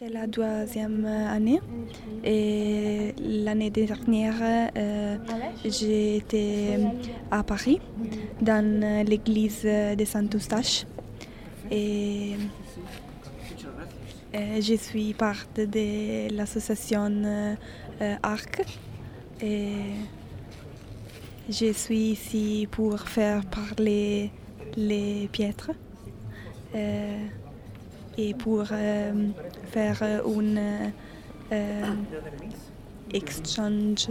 C'est la deuxième année. Et l'année dernière euh, j'étais à Paris dans l'église de Saint-Eustache et euh, je suis part de l'association euh, ARC. Et je suis ici pour faire parler les piètres et pour euh, faire un euh, exchange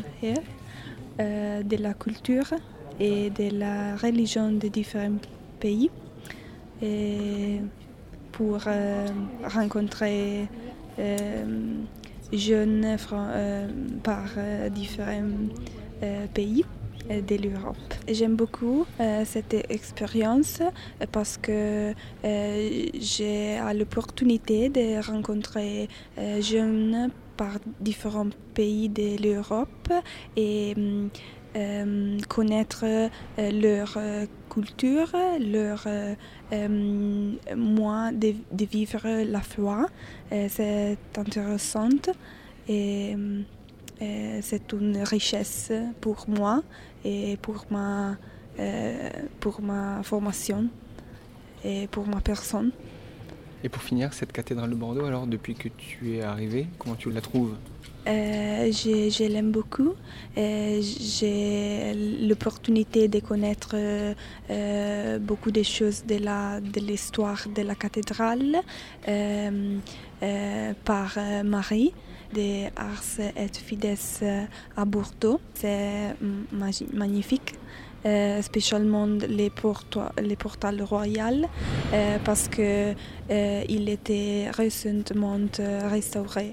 euh, de la culture et de la religion de différents pays. Pour rencontrer jeunes par différents pays de l'Europe. J'aime beaucoup cette expérience parce que j'ai l'opportunité de rencontrer jeunes par différents pays de l'Europe et connaître leur culture, leur moyen de, vivre la foi. C'est intéressant c'est une richesse pour moi et pour ma, pour ma formation et pour ma personne. Et pour finir, cette cathédrale de Bordeaux, alors depuis que tu es arrivé, comment tu la trouves? Euh, je, l'aime beaucoup. Euh, j'ai l'opportunité de connaître euh, beaucoup de choses de, l'histoire de la cathédrale par Marie de Ars et Fides à Bordeaux. C'est magnifique. Spécialement les, les portales royales parce qu'il était récemment restauré.